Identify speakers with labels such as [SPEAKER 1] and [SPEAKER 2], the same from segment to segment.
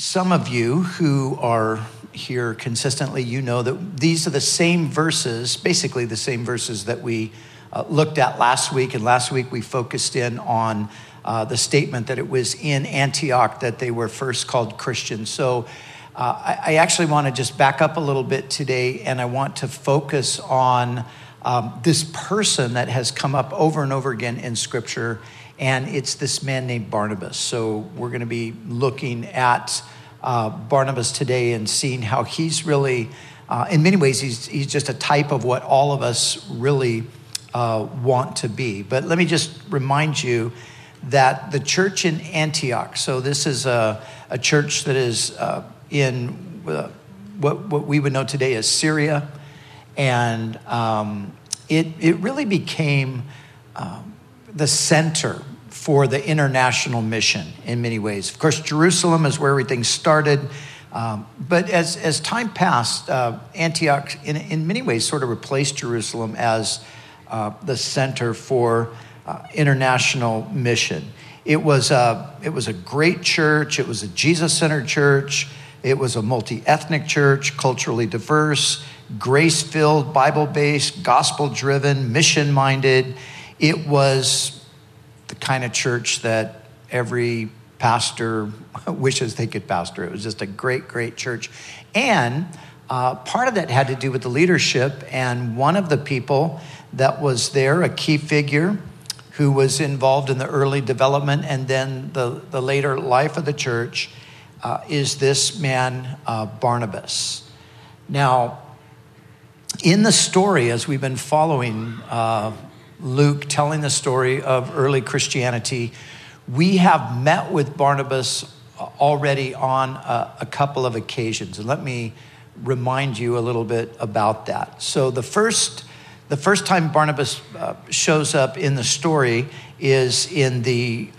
[SPEAKER 1] some of you who are here consistently, you know that these are the same verses, basically the same verses that we uh, looked at last week. And last week we focused in on uh, the statement that it was in Antioch that they were first called Christians. So uh, I, I, actually want to just back up a little bit today and I want to focus on um, this person that has come up over and over again in Scripture. And it's this man named Barnabas. So we're going to be looking at uh, Barnabas today and seeing how he's really, uh, in many ways, he's, he's just a type of what all of us really uh, want to be. But let me just remind you that the church in Antioch, so this is a, a church that is uh, in uh, what, what we would know today as Syria, and um, it, it really became um, the center for the international mission in many ways. Of course, Jerusalem is where everything started. Um, but as, as time passed, uh, Antioch, in, in many ways, sort of replaced Jerusalem as uh, the center for uh, international mission. It was, a, it was a great church, it was a Jesus centered church, it was a multi ethnic church, culturally diverse, grace filled, Bible based, gospel driven, mission minded. It was the kind of church that every pastor wishes they could pastor. It was just a great, great church. And uh, part of that had to do with the leadership. And one of the people that was there, a key figure who was involved in the early development and then the, the later life of the church, uh, is this man, uh, Barnabas. Now, in the story, as we've been following uh, Luke telling the story of early Christianity, we have met with Barnabas already on a, a, couple of occasions. And let me remind you a little bit about that. So, the first, the first time Barnabas uh, shows up in the story is in the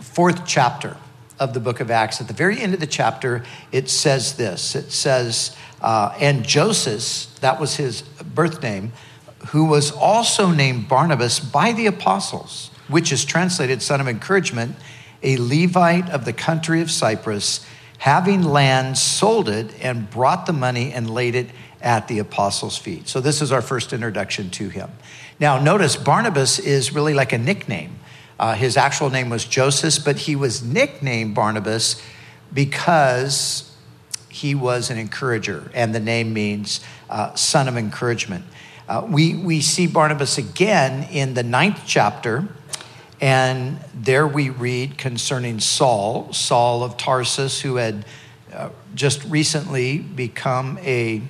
[SPEAKER 1] fourth chapter of the book of Acts. At the very end of the chapter, it says this it says, uh, and Joseph, that was his birth name, who was also named Barnabas by the apostles, which is translated son of encouragement, a Levite of the country of Cyprus, having land, sold it, and brought the money and laid it at the apostles' feet. So, this is our first introduction to him. Now, notice Barnabas is really like a nickname. Uh, his actual name was Joseph, but he was nicknamed Barnabas because he was an encourager, and the name means uh, son of encouragement. Uh, we, we see Barnabas again in the ninth chapter, and there we read concerning Saul, Saul of Tarsus, who had uh, just recently become a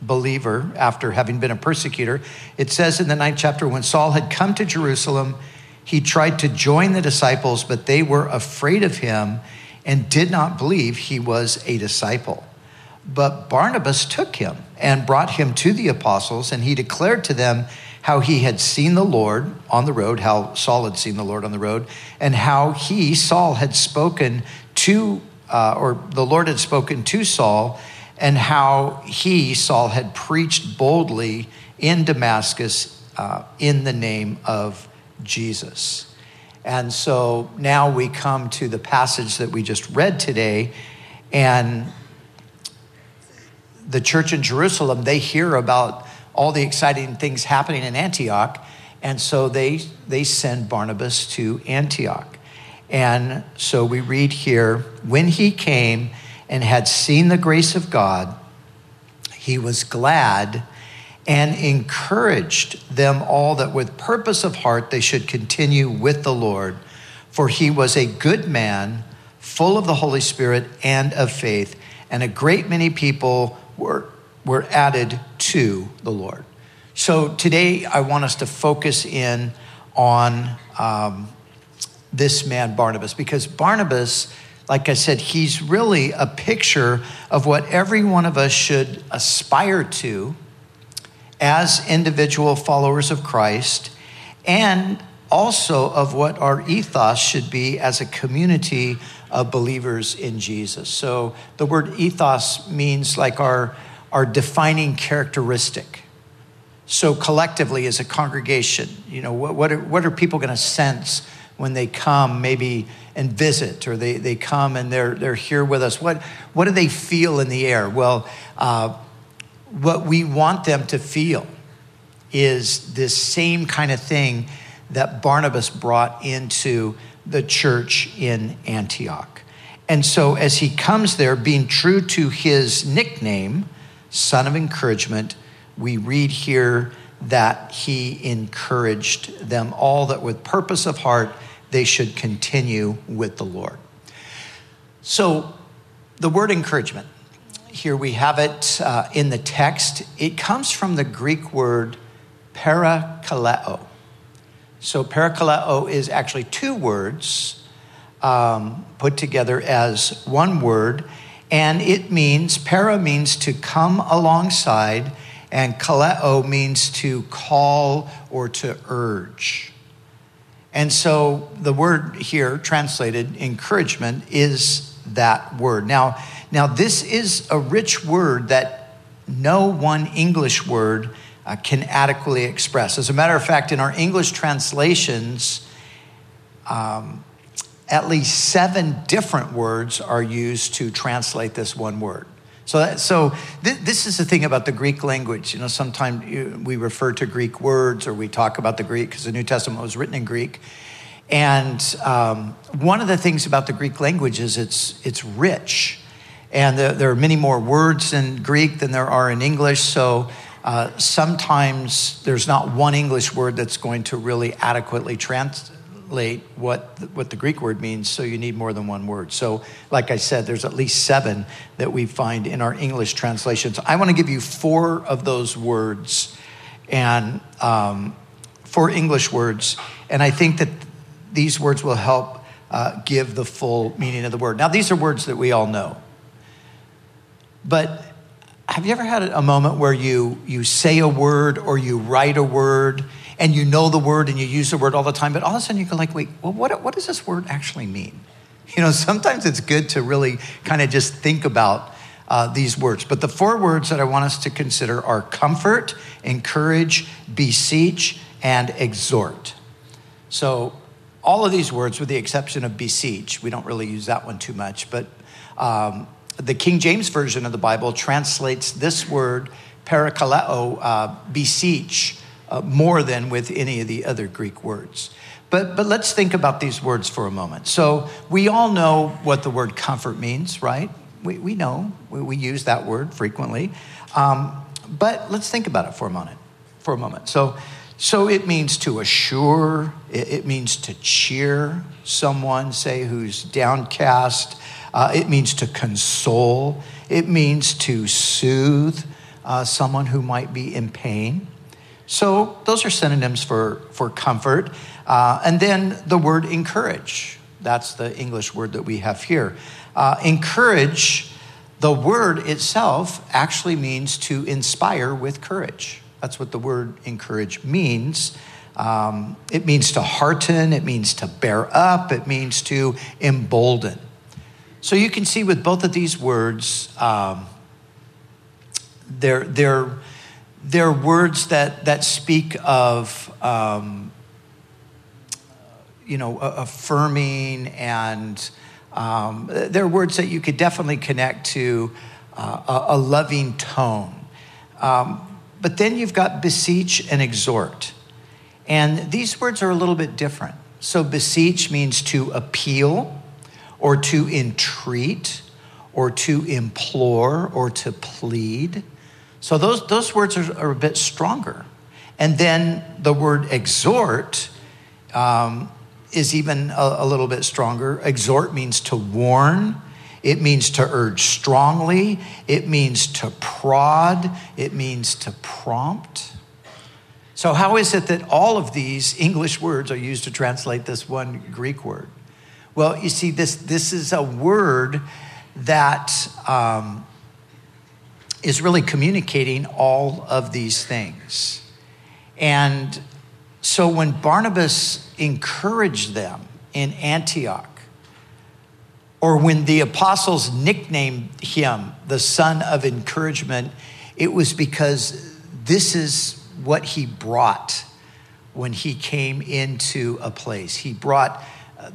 [SPEAKER 1] believer after having been a persecutor. It says in the ninth chapter, when Saul had come to Jerusalem, he tried to join the disciples, but they were afraid of him and did not believe he was a disciple. But Barnabas took him and brought him to the apostles, and he declared to them how he had seen the Lord on the road, how Saul had seen the Lord on the road, and how he, Saul, had spoken to, uh, or the Lord had spoken to Saul, and how he, Saul, had preached boldly in Damascus uh, in the name of Jesus. And so now we come to the passage that we just read today, and the church in Jerusalem, they hear about all the exciting things happening in Antioch. And so they, they send Barnabas to Antioch. And so we read here when he came and had seen the grace of God, he was glad and encouraged them all that with purpose of heart they should continue with the Lord. For he was a good man, full of the Holy Spirit and of faith, and a great many people were, were added to the Lord. So today I want us to focus in on um, this man, Barnabas, because Barnabas, like I said, he's really a picture of what every one of us should aspire to as individual followers of Christ and also of what our ethos should be as a community of believers in Jesus. So the word ethos means like our, our defining characteristic. So collectively as a congregation, you know, what, what, are, what are people going to sense when they come maybe and visit, or they, they come and they're, they're here with us, what, what do they feel in the air? Well, uh, what we want them to feel is this same kind of thing that Barnabas brought into the church in Antioch. And so, as he comes there, being true to his nickname, Son of Encouragement, we read here that he encouraged them all that with purpose of heart they should continue with the Lord. So, the word encouragement, here we have it uh, in the text. It comes from the Greek word parakaleo. So, parakaleo is actually two words um, put together as one word, and it means, para means to come alongside, and kaleo means to call or to urge. And so the word here translated encouragement is that word. Now, now this is a rich word that no one English word uh, can adequately express. As a matter of fact, in our English translations, um, at least seven different words are used to translate this one word. So, that, so th- this is the thing about the Greek language. You know, sometimes we refer to Greek words or we talk about the Greek because the New Testament was written in Greek. And um, one of the things about the Greek language is it's, it's rich. And the, there are many more words in Greek than there are in English. So uh, sometimes there's not one English word that's going to really adequately translate what, what the Greek word means, so you need more than one word. So, like I said, there's at least seven that we find in our English translations. I want to give you four of those words and um, four English words, and I think that these words will help uh, give the full meaning of the word. Now, these are words that we all know. But have you ever had a moment where you, you say a word or you write a word and you know the word and you use the word all the time, but all of a sudden you go like, wait, well, what, what does this word actually mean? You know, sometimes it's good to really kind of just think about uh, these words. But the four words that I want us to consider are comfort, encourage, beseech, and exhort. So all of these words, with the exception of beseech, we don't really use that one too much, but um, the King James Version of the Bible translates this word, parakaleo, uh, beseech, uh, more than with any of the other Greek words. But, but let's think about these words for a moment. So, we all know what the word comfort means, right? We, we know, we, we use that word frequently. Um, but let's think about it for a moment. For a moment. So, so it means to assure, it, it means to cheer someone, say, who's downcast. Uh, it means to console, it means to soothe uh, someone who might be in pain. So, those are synonyms for, for comfort. Uh, and then the word encourage. That's the English word that we have here. Uh, encourage, the word itself actually means to inspire with courage. That's what the word encourage means. Um, it means to hearten, it means to bear up, it means to embolden. So you can see with both of these words, um, they're, they're, they're words that, that speak of, um, you know, affirming and um, they're words that you could definitely connect to uh, a, a, loving tone. Um, but then you've got beseech and exhort. And these words are a little bit different. So beseech means to appeal or to entreat or to implore or to plead. So those, those words are, are a bit stronger. And then the word exhort um, is even a, a little bit stronger. Exhort means to warn, it means to urge strongly, it means to prod, it means to prompt. So, how is it that all of these English words are used to translate this one Greek word? Well, you see, this, this is a word that um, is really communicating all of these things. And so when Barnabas encouraged them in Antioch, or when the apostles nicknamed him the son of encouragement, it was because this is what he brought when he came into a place. He brought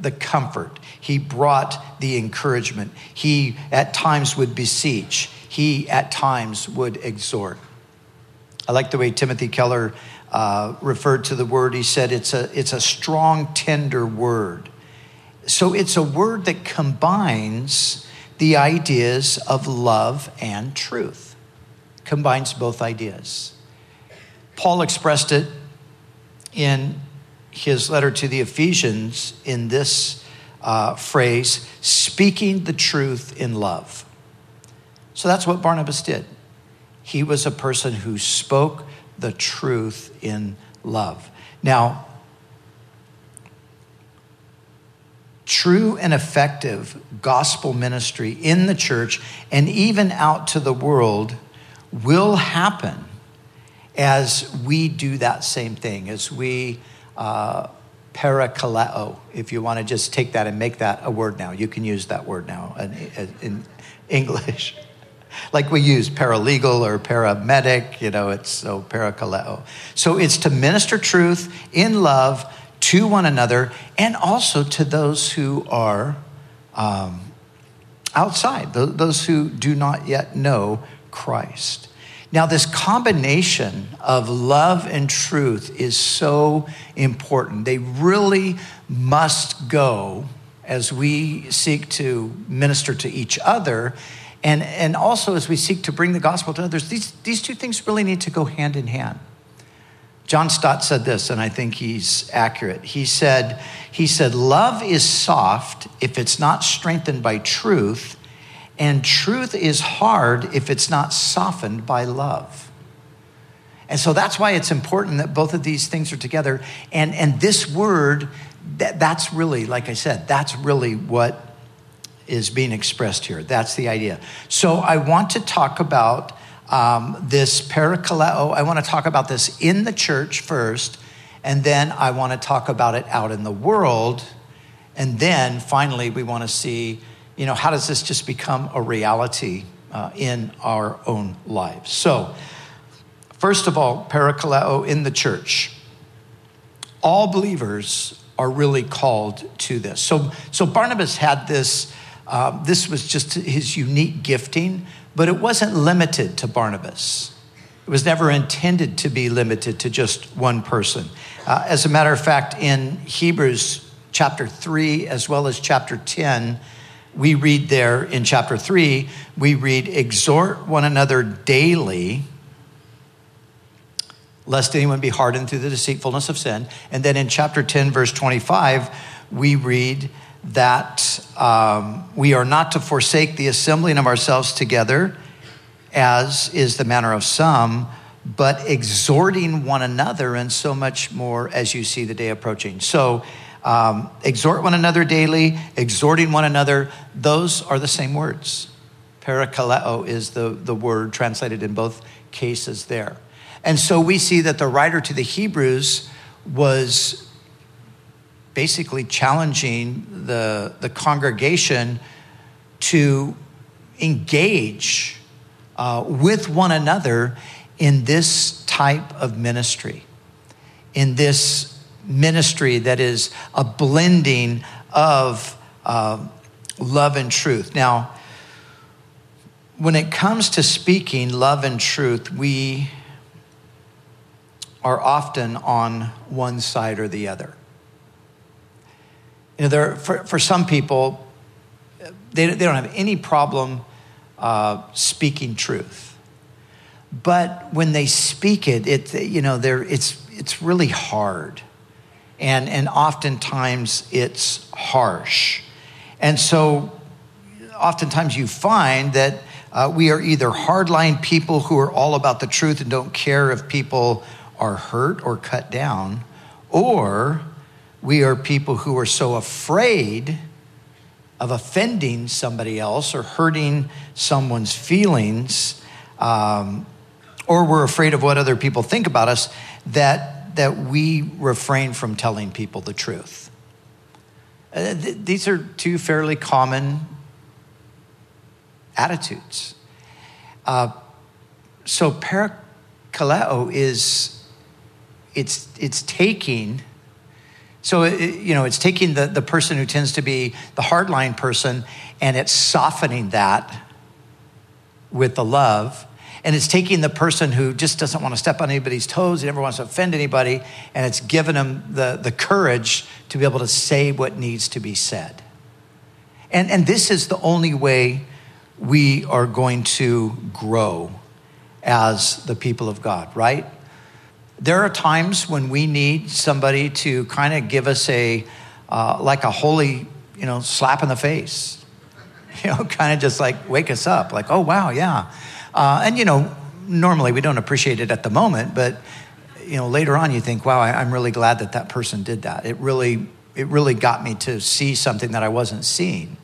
[SPEAKER 1] the comfort. He brought the encouragement. He at times would beseech. He at times would exhort. I like the way Timothy Keller uh, referred to the word. He said it's a, it's a strong, tender word. So it's a word that combines the ideas of love and truth, combines both ideas. Paul expressed it in his letter to the Ephesians in this uh, phrase speaking the truth in love. So that's what Barnabas did. He was a person who spoke the truth in love. Now, true and effective gospel ministry in the church and even out to the world will happen as we do that same thing, as we uh, parakaleo, if you want to just take that and make that a word now. You can use that word now in, in English. like we use paralegal or paramedic, you know, it's so parakaleo. So it's to minister truth in love to one another and also to those who are um, outside, those who do not yet know Christ. Now, this combination of love and truth is so important. They really must go as we seek to minister to each other. And, and also, as we seek to bring the gospel to others, these, these two things really need to go hand in hand. John Stott said this, and I think he's accurate. He said, he said, Love is soft if it's not strengthened by truth and truth is hard if it's not softened by love. And so that's why it's important that both of these things are together. And, and this word, that, that's really, like I said, that's really what is being expressed here. That's the idea. So I want to talk about um, this parakaleo. I want to talk about this in the church first, and then I want to talk about it out in the world. And then finally, we want to see you know, how does this just become a reality uh, in our own lives? So, first of all, parakaleo in the church. All believers are really called to this. So, so Barnabas had this, uh, this was just his unique gifting, but it wasn't limited to Barnabas. It was never intended to be limited to just one person. Uh, as a matter of fact, in Hebrews chapter 3, as well as chapter 10, we read there in chapter 3, we read, exhort one another daily, lest anyone be hardened through the deceitfulness of sin. And then in chapter 10, verse 25, we read that um, we are not to forsake the assembling of ourselves together, as is the manner of some, but exhorting one another, and so much more as you see the day approaching. So, um, exhort one another daily, exhorting one another, those are the same words. Parakaleo is the, the word translated in both cases there. And so we see that the writer to the Hebrews was basically challenging the, the congregation to engage uh, with one another in this type of ministry, in this ministry that is a blending of uh, love and truth. Now, when it comes to speaking love and truth, we are often on one side or the other. You know, there, for, for some people, they, they don't have any problem uh, speaking truth. But when they speak it, it you know, it's, it's really hard and, and oftentimes it's harsh. And so, oftentimes you find that uh, we are either hardline people who are all about the truth and don't care if people are hurt or cut down, or we are people who are so afraid of offending somebody else or hurting someone's feelings, um, or we're afraid of what other people think about us that that we refrain from telling people the truth. Uh, th- these are two fairly common attitudes. Uh, so parakaleo is it's it's taking So, it, you know, it's taking the, the person who tends to be the hardline person and it's softening that with the love. And it's taking the person who just doesn't want to step on anybody's toes, he never wants to offend anybody, and it's giving them the, the courage to be able to say what needs to be said. And, and this is the only way we are going to grow as the people of God, right? There are times when we need somebody to kind of give us a, uh, like a holy, you know, slap in the face. You know, kind of just like wake us up, like, oh, wow, yeah. Uh, and, you know, normally we don't appreciate it at the moment, but, you know, later on you think, wow, I, I'm really glad that that person did that. It really, it really got me to see something that I wasn't seeing.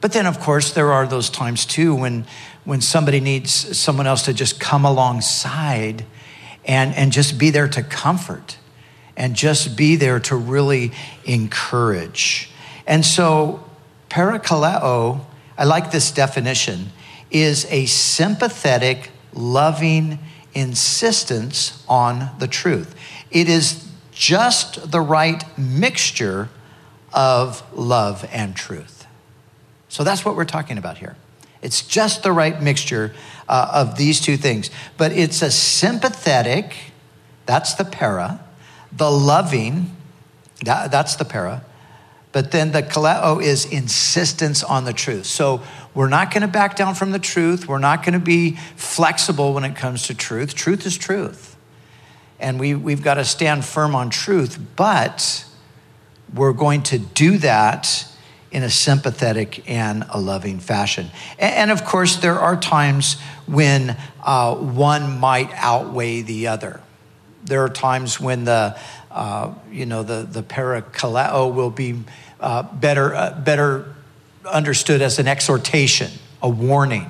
[SPEAKER 1] But then, of course, there are those times too when, when somebody needs someone else to just come alongside and, and just be there to comfort and just be there to really encourage. And so, parakaleo, I like this definition, is a sympathetic, loving insistence on the truth. It is just the right mixture of love and truth. So that's what we're talking about here. It's just the right mixture uh, of these two things. But it's a sympathetic, that's the para, the loving, that, that's the para. But then the kaleo is insistence on the truth. So we're not going to back down from the truth. We're not going to be flexible when it comes to truth. Truth is truth. And we, we've got to stand firm on truth, but we're going to do that in a sympathetic and a loving fashion. And, and of course, there are times when uh, one might outweigh the other. There are times when the, uh, you know, the, the parakaleo will be uh, better, uh, better understood as an exhortation, a warning,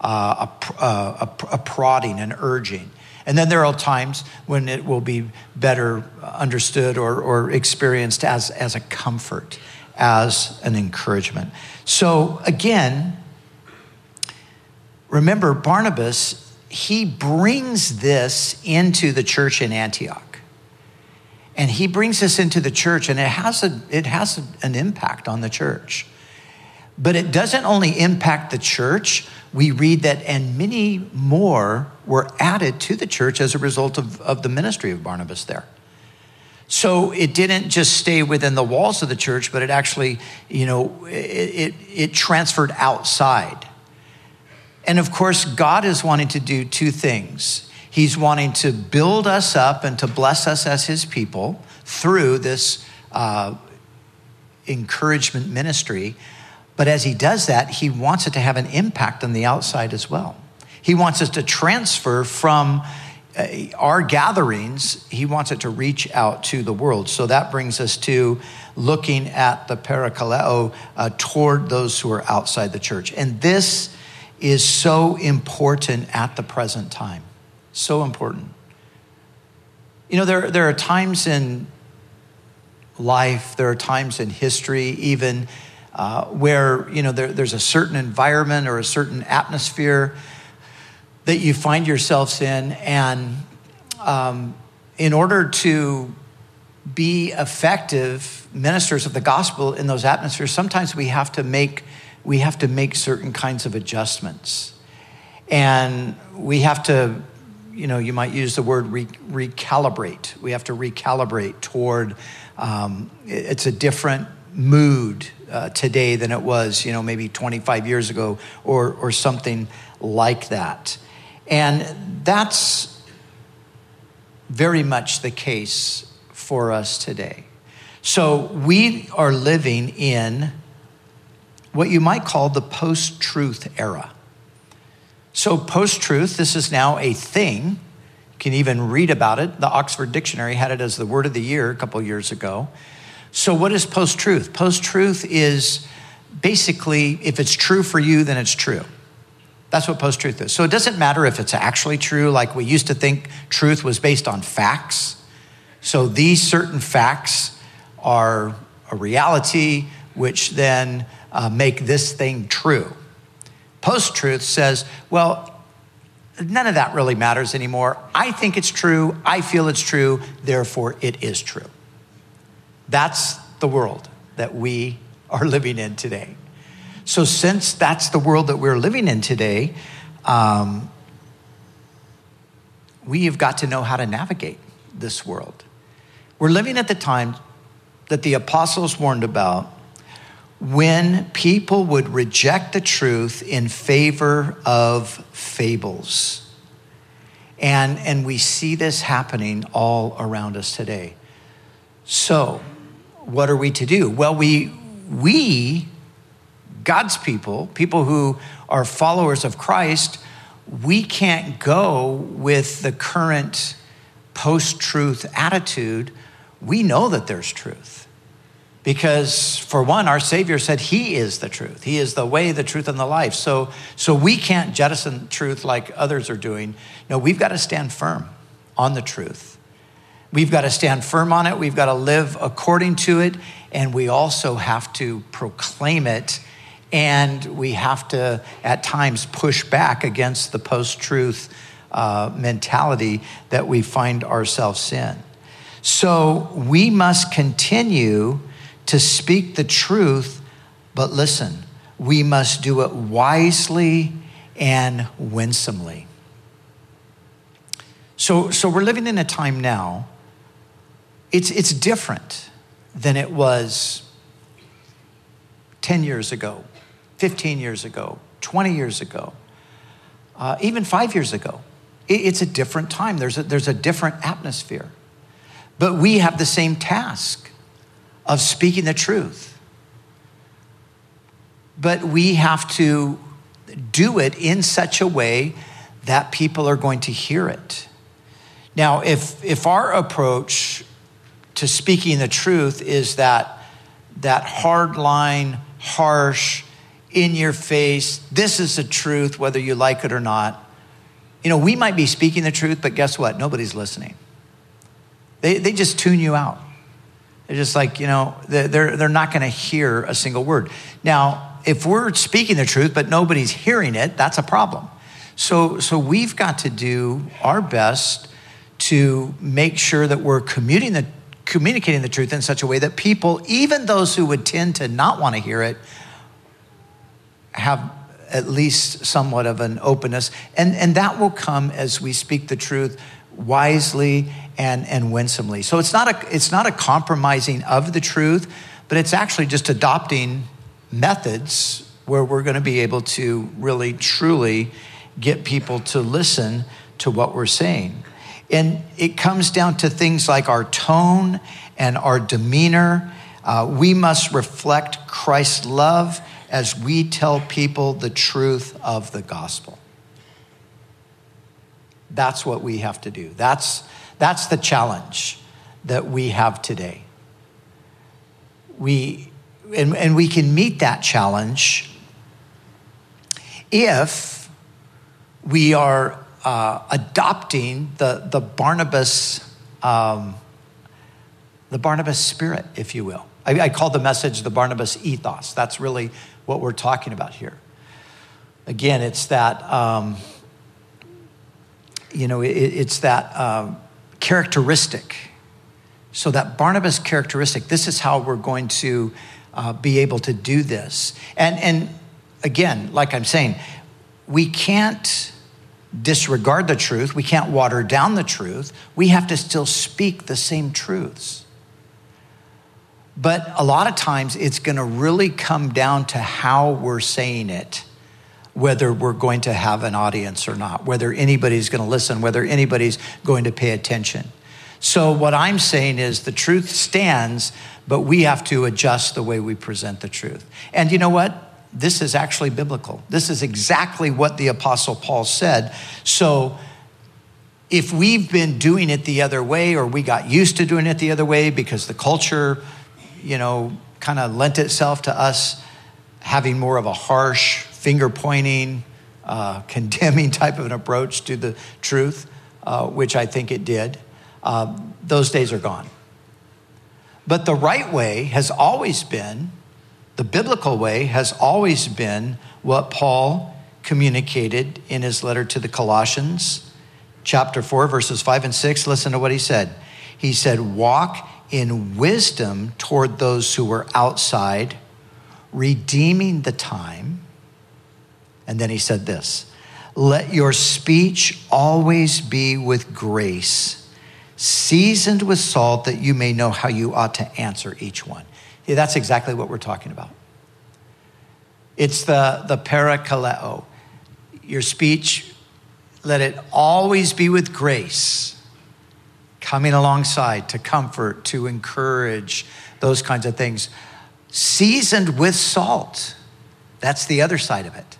[SPEAKER 1] uh, a, uh, a, a prodding, an urging. And then there are times when it will be better understood or, or experienced as, as a comfort as an encouragement. So, again, remember Barnabas, he brings this into the church in Antioch. And he brings this into the church, and it has, a, it has a, an impact on the church. But it doesn't only impact the church. We read that, and many more were added to the church as a result of, of the ministry of Barnabas there. So it didn't just stay within the walls of the church, but it actually, you know, it, it, it transferred outside. And of course, God is wanting to do two things. He's wanting to build us up and to bless us as his people through this uh, encouragement ministry. But as he does that, he wants it to have an impact on the outside as well. He wants us to transfer from uh, our gatherings, he wants it to reach out to the world. So that brings us to looking at the parakaleo uh, toward those who are outside the church. And this is so important at the present time. So important. You know, there, there are times in life, there are times in history, even uh, where, you know, there, there's a certain environment or a certain atmosphere that you find yourselves in. And um, in order to be effective ministers of the gospel in those atmospheres, sometimes we have to make we have to make certain kinds of adjustments, and we have to, you know, you might use the word re- recalibrate. We have to recalibrate toward. Um, it's a different mood uh, today than it was, you know, maybe 25 years ago, or or something like that. And that's very much the case for us today. So we are living in what you might call the post truth era. So, post truth, this is now a thing. You can even read about it. The Oxford Dictionary had it as the word of the year a couple years ago. So, what is post truth? Post truth is basically if it's true for you, then it's true. That's what post truth is. So it doesn't matter if it's actually true, like we used to think truth was based on facts. So these certain facts are a reality, which then uh, make this thing true. Post truth says, well, none of that really matters anymore. I think it's true. I feel it's true. Therefore, it is true. That's the world that we are living in today. So, since that's the world that we're living in today, um, we have got to know how to navigate this world. We're living at the time that the apostles warned about when people would reject the truth in favor of fables. And, and we see this happening all around us today. So, what are we to do? Well, we, we, God's people, people who are followers of Christ, we can't go with the current post truth attitude. We know that there's truth. Because, for one, our Savior said He is the truth. He is the way, the truth, and the life. So, so we can't jettison truth like others are doing. No, we've got to stand firm on the truth. We've got to stand firm on it. We've got to live according to it. And we also have to proclaim it. And we have to, at times, push back against the post truth uh, mentality that we find ourselves in. So we must continue to speak the truth, but listen, we must do it wisely and winsomely. So, so we're living in a time now, it's, it's different than it was 10 years ago, 15 years ago, 20 years ago, uh, even five years ago. It, it's a different time, there's a, there's a different atmosphere. But we have the same task of speaking the truth. But we have to do it in such a way that people are going to hear it. Now, if, if our approach to speaking the truth is that, that hard line, harsh, in your face, this is the truth, whether you like it or not, you know, we might be speaking the truth, but guess what? Nobody's listening. They, they just tune you out. They're just like, you know, they're, they're not going to hear a single word. Now, if we're speaking the truth, but nobody's hearing it, that's a problem. So, so we've got to do our best to make sure that we're communicating the, communicating the truth in such a way that people, even those who would tend to not want to hear it, have at least somewhat of an openness. And, and that will come as we speak the truth wisely and, and winsomely. So it's not, a, it's not a compromising of the truth, but it's actually just adopting methods where we're going to be able to really, truly get people to listen to what we're saying. And it comes down to things like our tone and our demeanor. Uh, we must reflect Christ's love as we tell people the truth of the gospel. That's what we have to do. That's, that's the challenge that we have today. We, and, and we can meet that challenge if we are uh, adopting the, the Barnabas, um, the Barnabas spirit, if you will. I, I call the message the Barnabas ethos. That's really what we're talking about here. Again, it's that, um, you know, it, it's that um, characteristic. So, that Barnabas characteristic, this is how we're going to uh, be able to do this. And, and again, like I'm saying, we can't disregard the truth, we can't water down the truth. We have to still speak the same truths. But a lot of times it's going to really come down to how we're saying it, whether we're going to have an audience or not, whether anybody's going to listen, whether anybody's going to pay attention. So, what I'm saying is the truth stands, but we have to adjust the way we present the truth. And you know what? This is actually biblical. This is exactly what the Apostle Paul said. So, if we've been doing it the other way, or we got used to doing it the other way because the culture you know, kind of lent itself to us having more of a harsh, finger pointing, uh, condemning type of an approach to the truth, uh, which I think it did. Uh, those days are gone. But the right way has always been, the biblical way has always been what Paul communicated in his letter to the Colossians, chapter 4, verses 5 and 6. Listen to what he said. He said, Walk in wisdom toward those who were outside, redeeming the time. And then he said this Let your speech always be with grace, seasoned with salt, that you may know how you ought to answer each one. Yeah, that's exactly what we're talking about. It's the, the parakaleo. Your speech, let it always be with grace, coming alongside to comfort, to encourage, those kinds of things. Seasoned with salt. That's the other side of it.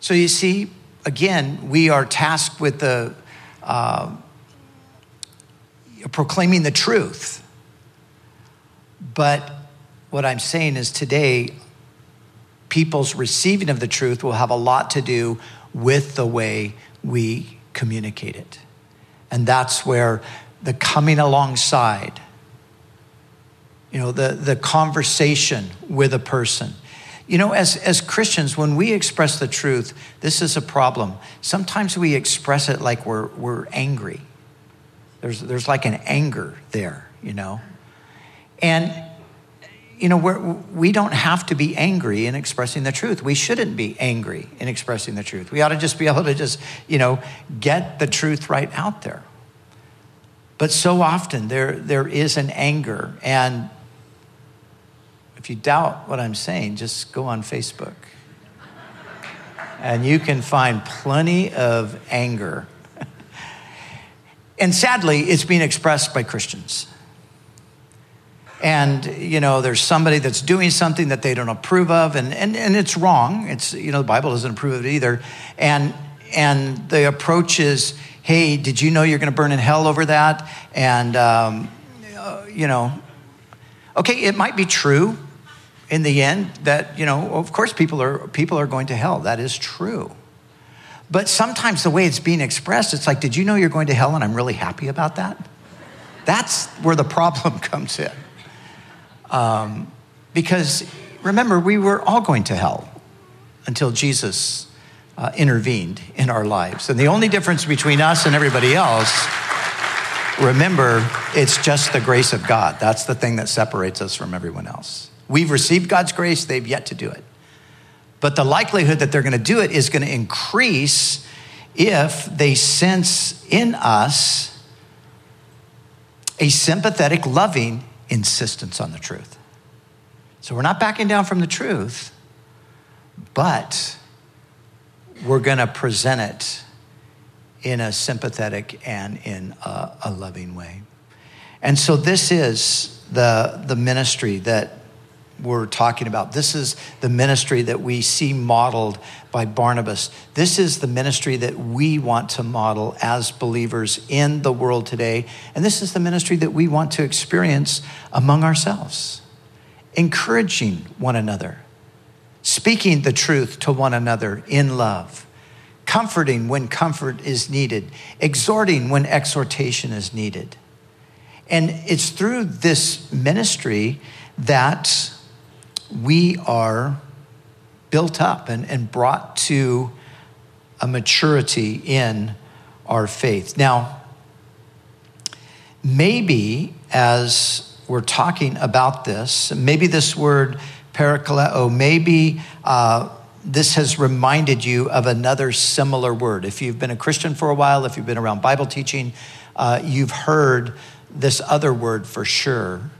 [SPEAKER 1] So you see, again, we are tasked with the uh, proclaiming the truth. But what I'm saying is today, people's receiving of the truth will have a lot to do with the way we communicate it. And that's where the coming alongside, you know, the, the conversation with a person. You know, as, as Christians, when we express the truth, this is a problem. Sometimes we express it like we're, we're angry. There's, there's like an anger there, you know. And you know, we're, we don't have to be angry in expressing the truth. We shouldn't be angry in expressing the truth. We ought to just be able to just, you know, get the truth right out there. But so often there, there is an anger. And if you doubt what I'm saying, just go on Facebook. And you can find plenty of anger. and sadly, it's being expressed by Christians and you know there's somebody that's doing something that they don't approve of and, and, and it's wrong it's you know the bible doesn't approve of it either and and the approach is hey did you know you're going to burn in hell over that and um, uh, you know okay it might be true in the end that you know of course people are people are going to hell that is true but sometimes the way it's being expressed it's like did you know you're going to hell and i'm really happy about that that's where the problem comes in um, because remember, we were all going to hell until Jesus uh, intervened in our lives. And the only difference between us and everybody else, remember, it's just the grace of God. That's the thing that separates us from everyone else. We've received God's grace, they've yet to do it. But the likelihood that they're going to do it is going to increase if they sense in us a sympathetic, loving insistence on the truth. So we're not backing down from the truth, but we're going to present it in a sympathetic and in a, a, loving way. And so this is the, the ministry that we're talking about. This is the ministry that we see modeled by Barnabas. This is the ministry that we want to model as believers in the world today. And this is the ministry that we want to experience among ourselves, encouraging one another, speaking the truth to one another in love, comforting when comfort is needed, exhorting when exhortation is needed. And it's through this ministry that we are built up and, and brought to a maturity in our faith. Now, maybe as we're talking about this, maybe this word parakaleo, maybe uh, this has reminded you of another similar word. If you've been a Christian for a while, if you've been around Bible teaching, uh, you've heard this other word for sure.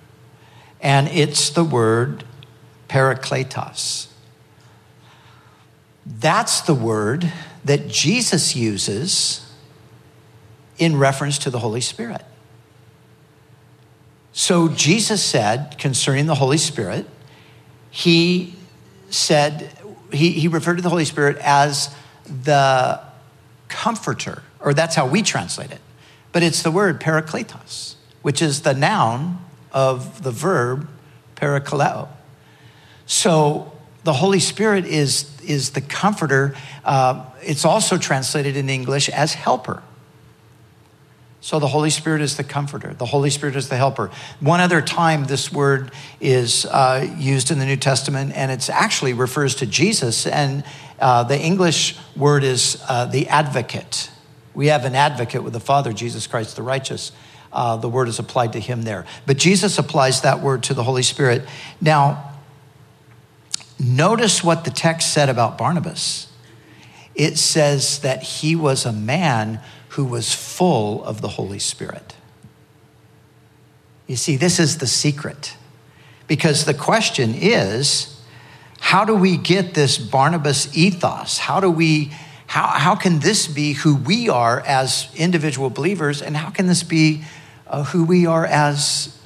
[SPEAKER 1] And it's the word parakletos. That's the word that Jesus uses in reference to the Holy Spirit. So Jesus said concerning the Holy Spirit, he said, he, he referred to the Holy Spirit as the comforter, or that's how we translate it. But it's the word parakletos, which is the noun of the verb parakaleo. So the Holy Spirit is, is the comforter. Uh, it's also translated in English as helper. So the Holy Spirit is the comforter. The Holy Spirit is the helper. One other time this word is uh, used in the New Testament, and it actually refers to Jesus. And uh, the English word is uh, the advocate. We have an advocate with the Father, Jesus Christ the righteous. uh, the word is applied to him there. But Jesus applies that word to the Holy Spirit. Now, notice what the text said about Barnabas. It says that he was a man who was full of the Holy Spirit. You see, this is the secret. Because the question is how do we get this Barnabas ethos? How do we how, how can this be who we are as individual believers and how can this be uh, who we are as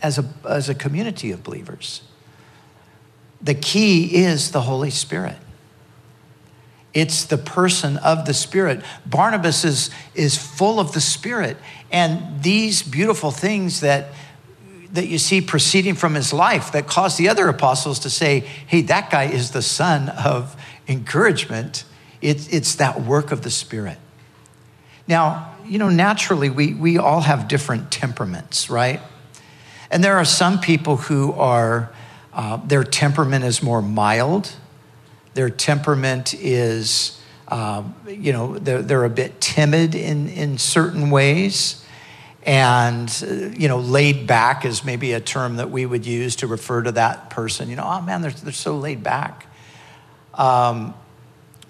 [SPEAKER 1] as a, as a community of believers the key is the holy spirit it's the person of the spirit barnabas is is full of the spirit and these beautiful things that that you see proceeding from his life that caused the other apostles to say, hey, that guy is the son of encouragement. It's, it's that work of the Spirit. Now, you know, naturally, we, we all have different temperaments, right? And there are some people who are, uh, their temperament is more mild. Their temperament is, uh, you know, they're, they're a bit timid in, in certain ways. And you know laid back is maybe a term that we would use to refer to that person. You know oh man they're, they're so laid back. Um,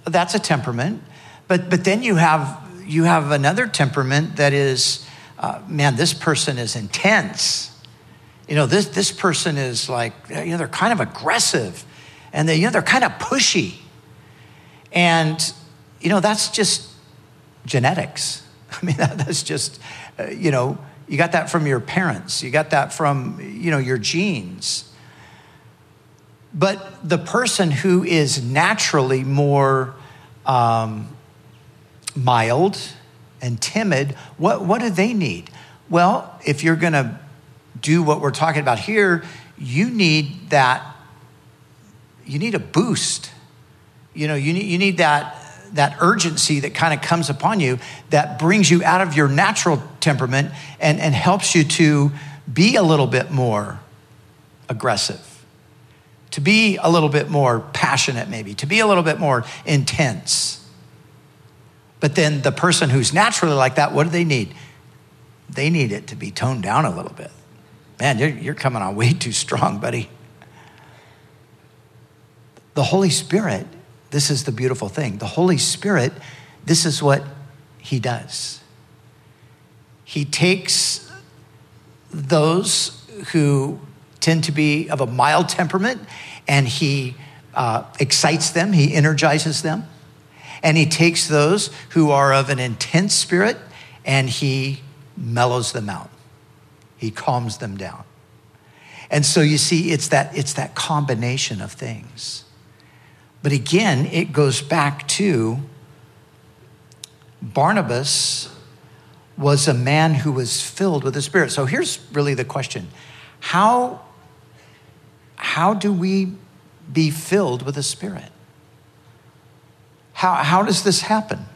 [SPEAKER 1] that's a temperament. But but then you have you have another temperament that is uh, man this person is intense you know this this person is like you know they're kind of aggressive and they you know they're kind of pushy and you know that's just genetics i mean that, that's just uh, you know, you got that from your parents, you got that from, you know, your genes. But the person who is naturally more um, mild and timid, what, what do they need? Well, if you're going to do what we're talking about here, you need that, you need a boost. You know, you need, you need that that urgency that kind of comes upon you that brings you out of your natural temperament and, and helps you to be a little bit more aggressive, to be a little bit more passionate, maybe, to be a little bit more intense. But then the person who's naturally like that, what do they need? They need it to be toned down a little bit. Man, you're, you're coming on way too strong, buddy. The Holy Spirit this is the beautiful thing. The Holy Spirit, this is what He does. He takes those who tend to be of a mild temperament and He uh, excites them, He energizes them. And He takes those who are of an intense spirit and He mellows them out, He calms them down. And so you see, it's that, it's that combination of things. But again, it goes back to Barnabas was a man who was filled with the Spirit. So here's really the question How, how do we be filled with the Spirit? How, how does this happen?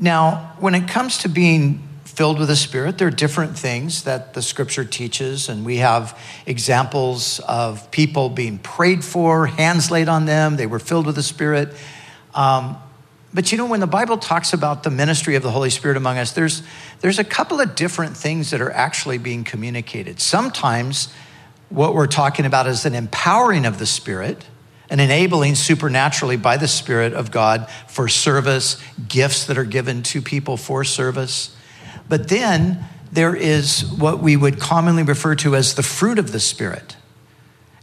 [SPEAKER 1] Now, when it comes to being filled with the Spirit. There are different things that the scripture teaches, and we have examples of people being prayed for, hands laid on them, they were filled with the Spirit. Um, but you know, when the Bible talks about the ministry of the Holy Spirit among us, there's, there's a couple of different things that are actually being communicated. Sometimes what we're talking about is an empowering of the Spirit, an enabling supernaturally by the Spirit of God for service, gifts that are given to people for service. But then there is what we would commonly refer to as the fruit of the Spirit.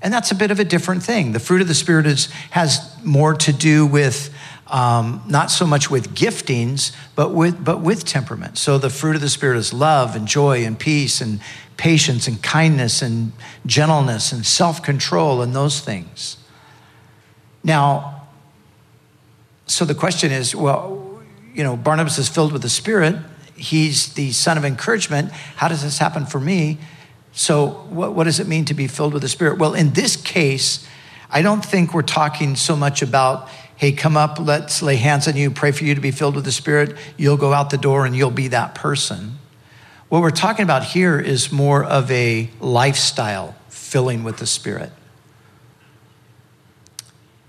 [SPEAKER 1] And that's a bit of a different thing. The fruit of the Spirit is, has more to do with um, not so much with giftings, but with, but with temperament. So the fruit of the Spirit is love and joy and peace and patience and kindness and gentleness and self control and those things. Now, so the question is well, you know, Barnabas is filled with the Spirit he's the son of encouragement. How does this happen for me? So, what, what does it mean to be filled with the Spirit? Well, in this case, I don't think we're talking so much about, hey, come up, let's lay hands on you, pray for you to be filled with the Spirit. You'll go out the door and you'll be that person. What we're talking about here is more of a lifestyle filling with the Spirit.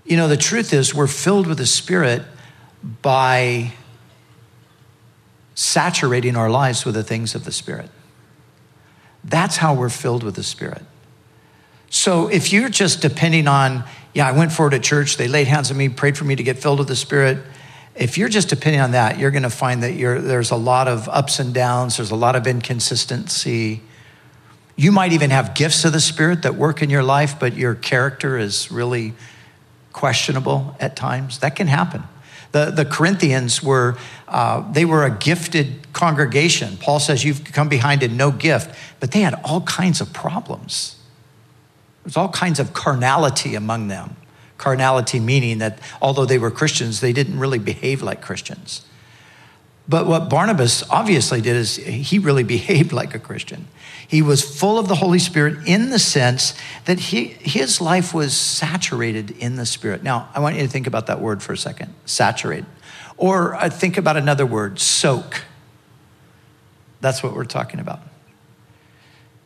[SPEAKER 1] You know, the truth is, we're filled with the Spirit by saturating our lives with the things of the Spirit. That's how we're filled with the Spirit. So if you're just depending on, yeah, I went forward to church, they laid hands on me, prayed for me to get filled with the Spirit. If you're just depending on that, you're going to find that there's a lot of ups and downs, there's a lot of inconsistency. You might even have gifts of the Spirit that work in your life, but your character is really questionable at times. That can happen. The, the Corinthians were, uh, they were a gifted congregation. Paul says, You've come behind in no gift, but they had all kinds of problems. There's all kinds of carnality among them. Carnality meaning that although they were Christians, they didn't really behave like Christians. But what Barnabas obviously did is he really behaved like a Christian. He was full of the Holy Spirit in the sense that he, his life was saturated in the Spirit. Now, I want you to think about that word for a second saturate. Or uh, think about another word soak. That's what we're talking about.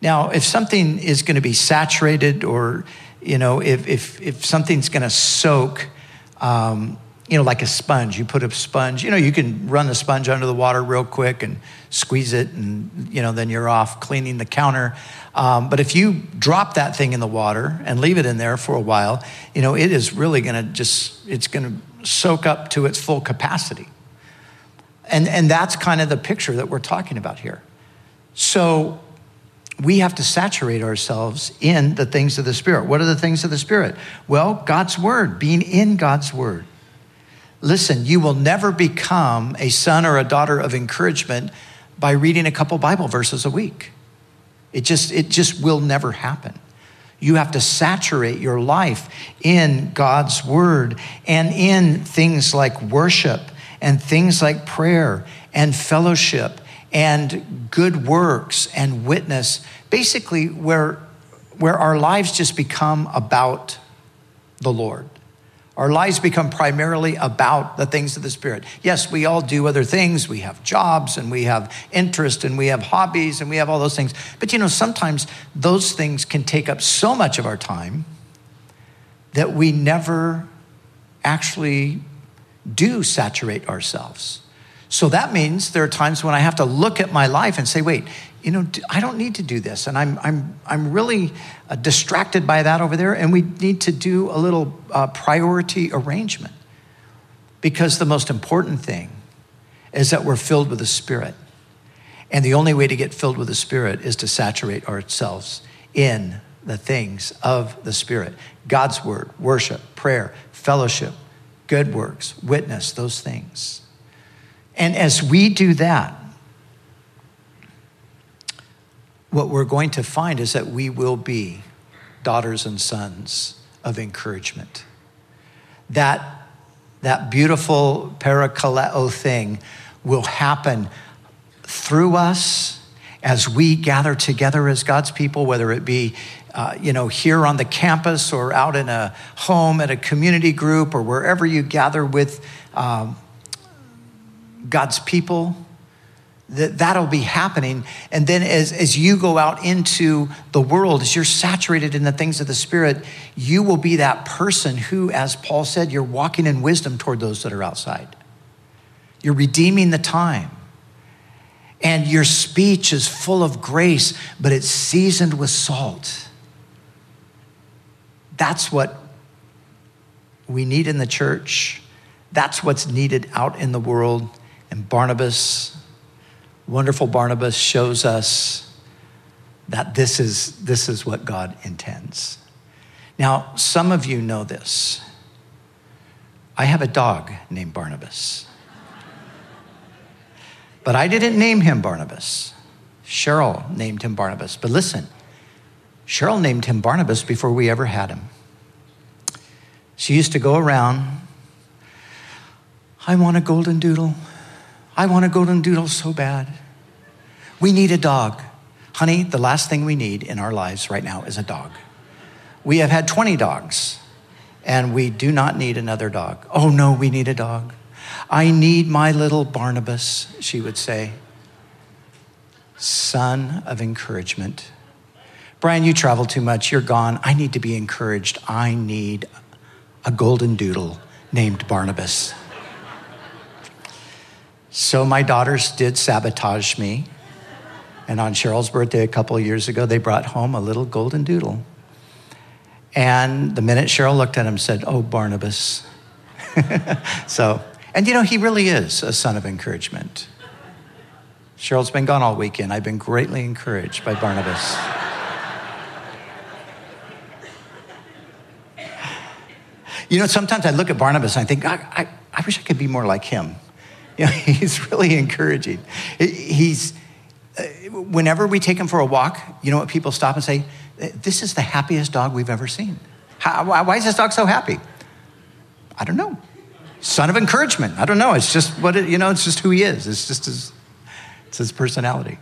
[SPEAKER 1] Now, if something is going to be saturated or, you know, if, if, if something's going to soak, um, you know, like a sponge. You put a sponge, you know, you can run the sponge under the water real quick and squeeze it, and, you know, then you're off cleaning the counter. Um, but if you drop that thing in the water and leave it in there for a while, you know, it is really going to just, it's going to soak up to its full capacity. And, and that's kind of the picture that we're talking about here. So we have to saturate ourselves in the things of the Spirit. What are the things of the Spirit? Well, God's Word, being in God's Word. Listen, you will never become a son or a daughter of encouragement by reading a couple Bible verses a week. It just, it just will never happen. You have to saturate your life in God's word and in things like worship and things like prayer and fellowship and good works and witness. Basically, where, where our lives just become about the Lord. Our lives become primarily about the things of the Spirit. Yes, we all do other things. We have jobs and we have interest and we have hobbies and we have all those things. But you know, sometimes those things can take up so much of our time that we never actually do saturate ourselves. So that means there are times when I have to look at my life and say, wait, you know, I don't need to do this. And I'm, I'm, I'm really uh, distracted by that over there. And we need to do a little uh, priority arrangement. Because the most important thing is that we're filled with the Spirit. And the only way to get filled with the Spirit is to saturate ourselves in the things of the Spirit God's Word, worship, prayer, fellowship, good works, witness, those things. And as we do that, what we're going to find is that we will be daughters and sons of encouragement. That, that beautiful parakaleo thing will happen through us as we gather together as God's people, whether it be uh, you know, here on the campus or out in a home at a community group or wherever you gather with um, God's people that that'll be happening. And then as, as you go out into the world as you're saturated in the things of the spirit you will be that person who as paul said you're walking in wisdom toward those that are outside. You're redeeming the time. And your speech is full of grace but it's seasoned with salt. That's what we need in the church. That's what's needed out in the world and barnabas wonderful Barnabas shows us that this is, this is what God intends. Now, some of you know this. I have a dog named Barnabas. But I didn't name him Barnabas. Cheryl named him Barnabas. But listen, Cheryl named him Barnabas before we ever had him. She used to go around, I want a golden doodle. I want a golden doodle so bad. We need a dog. Honey, the last thing we need in our lives right now is a dog. We have had 20 dogs, and we do not need another dog. Oh, no, we need a dog. I need my little Barnabas, she would say. Son of encouragement. Brian, you travel too much. You're gone. I need to be encouraged. I need a golden doodle named Barnabas. So my daughters did sabotage me. And on Cheryl's birthday a couple of years ago, they brought home a little golden doodle. And the minute Cheryl looked at him, said, Oh, Barnabas. so, and you know, he really is a son of encouragement. Cheryl's been gone all weekend. I've been greatly encouraged by Barnabas. you know, sometimes I look at Barnabas and I think, I, I, I wish I could be more like him. You know, he's really encouraging. He's, uh, whenever we take him for a walk, you know what people stop and say? This is the happiest dog we've ever seen. How, why is this dog so happy? I don't know. Son of encouragement. I don't know. It's just what it, you know. It's just who he is. It's just his, it's his personality.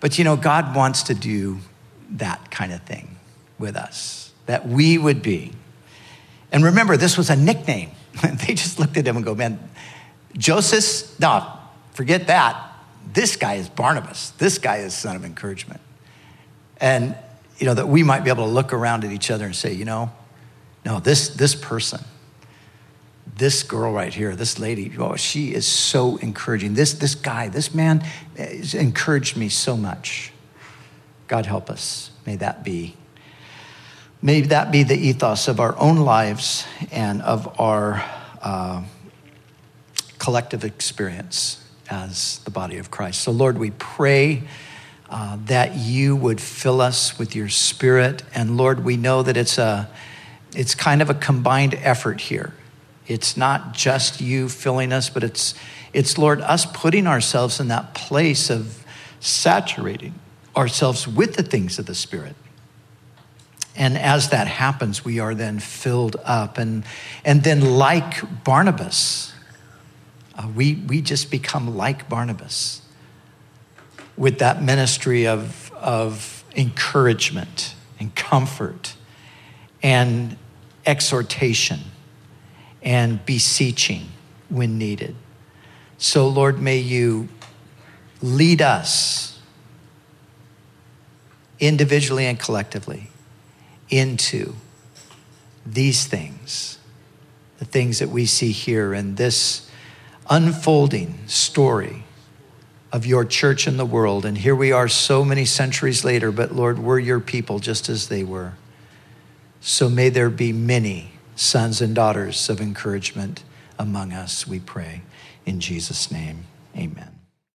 [SPEAKER 1] But you know, God wants to do that kind of thing with us. That we would be. And remember, this was a nickname. they just looked at him and go, "Man, Joseph. No, forget that. This guy is Barnabas. This guy is son of encouragement." And, you know, that we might be able to look around at each other and say, you know, no, this, this person, this girl right here, this lady, oh, she is so encouraging. This, this guy, this man has encouraged me so much. God help us. May that be. May that be the ethos of our own lives and of our uh, collective experience as the body of Christ. So, Lord, we pray uh, that you would fill us with your spirit. And Lord, we know that it's a it's kind of a combined effort here. It's not just you filling us, but it's it's Lord us putting ourselves in that place of saturating ourselves with the things of the spirit. And as that happens, we are then filled up. And, and then, like Barnabas, uh, we, we just become like Barnabas with that ministry of, of encouragement and comfort and exhortation and beseeching when needed. So, Lord, may you lead us individually and collectively into these things, the things that we see here in this unfolding story of your church in the world. And here we are so many centuries later, but Lord, we're your people just as they were. So may there be many sons and daughters of encouragement among us, we pray. In Jesus' name, amen.